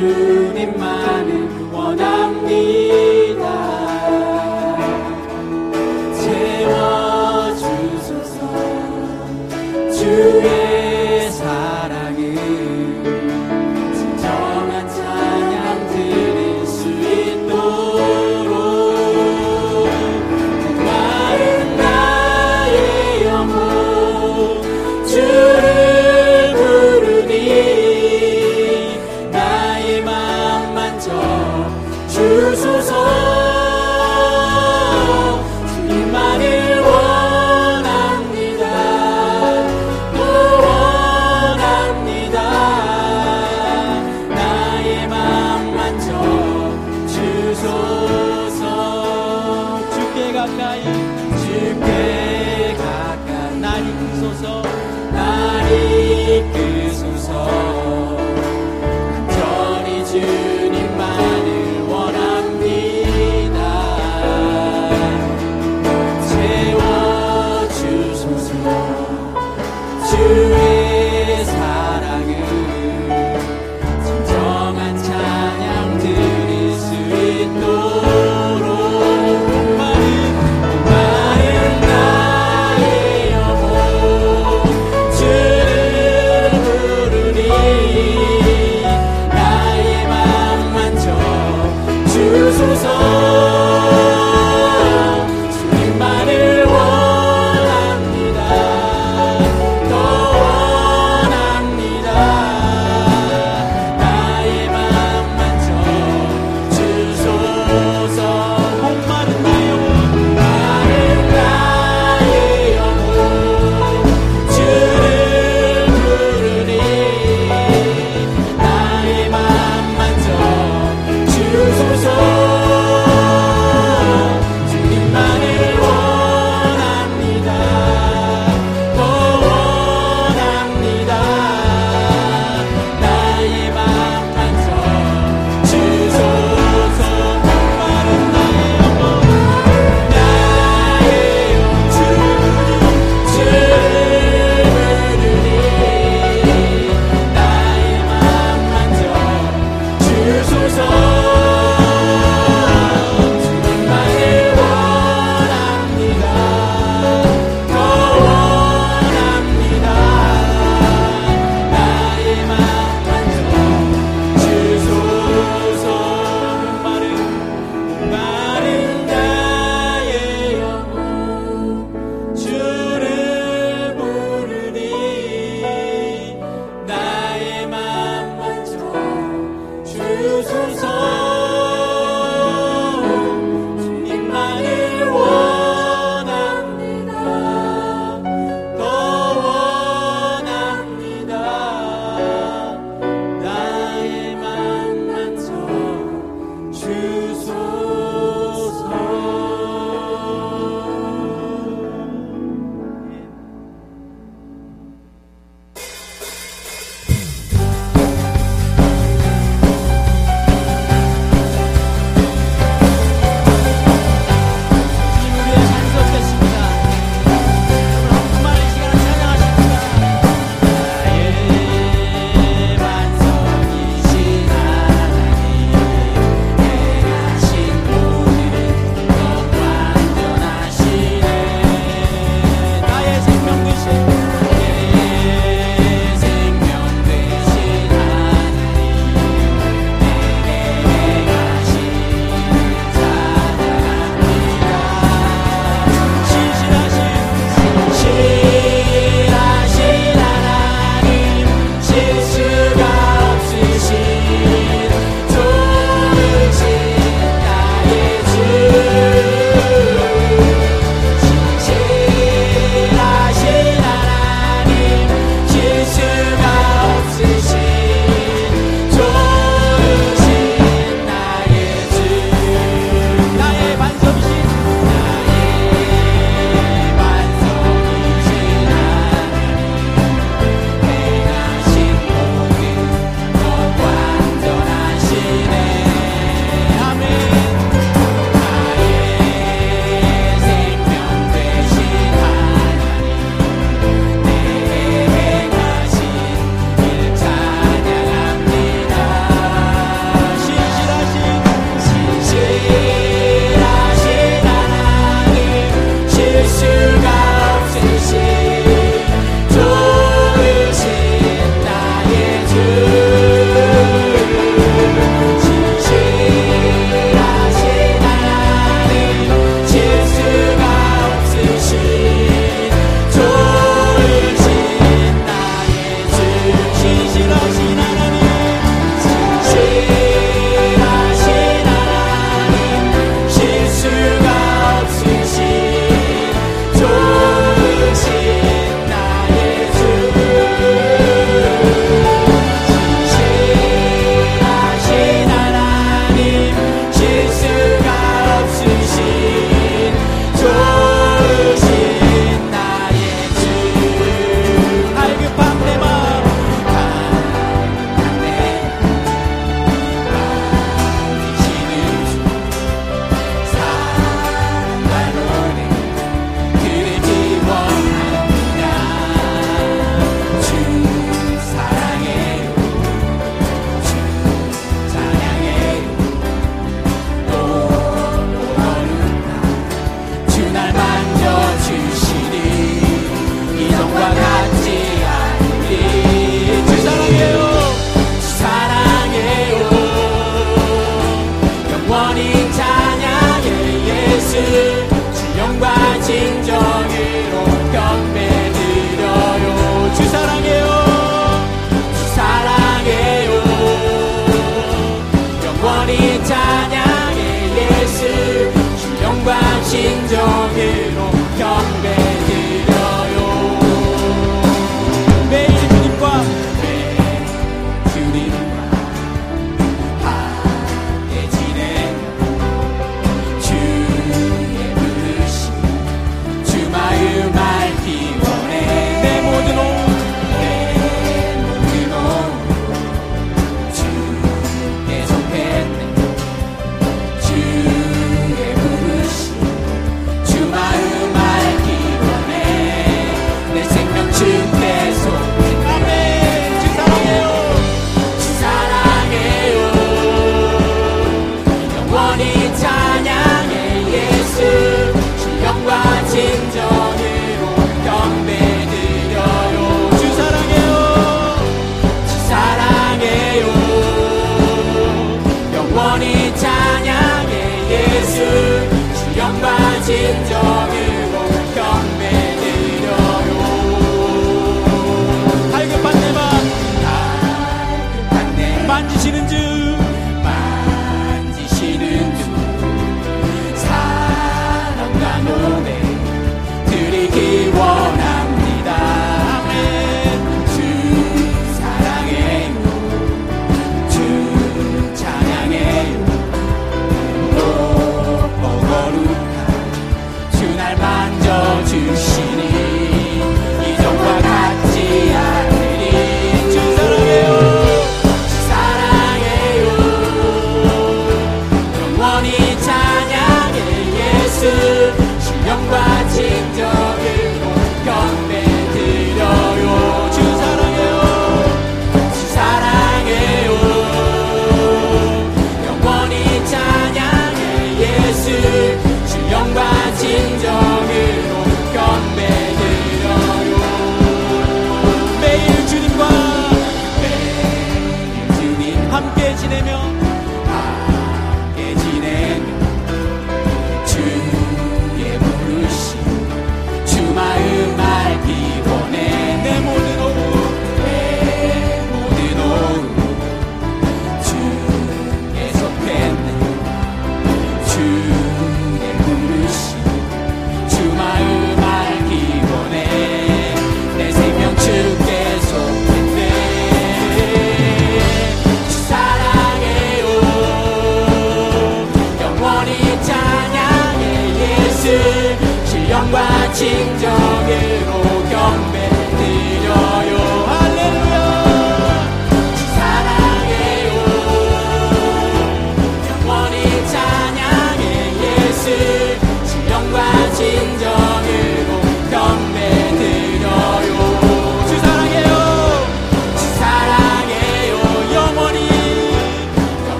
주님만을 원합니다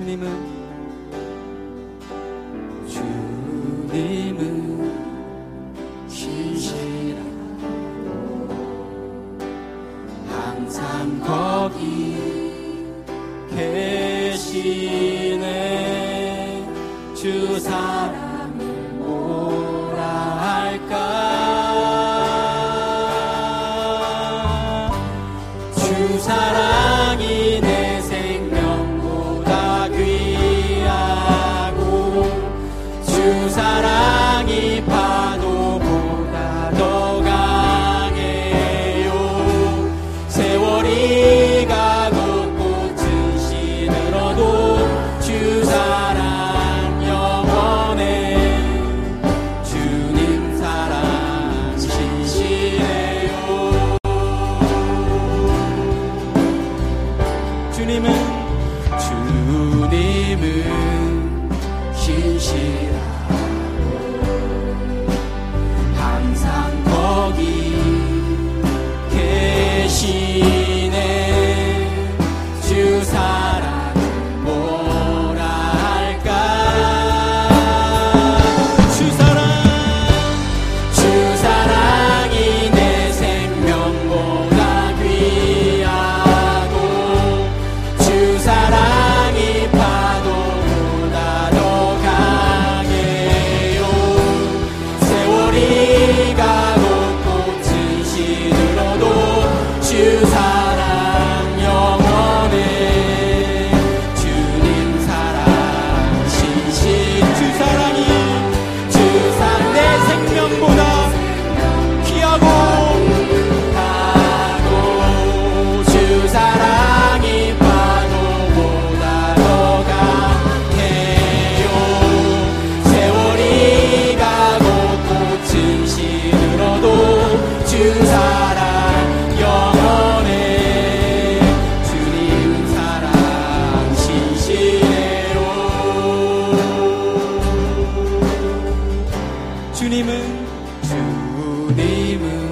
주님 주님은 주님은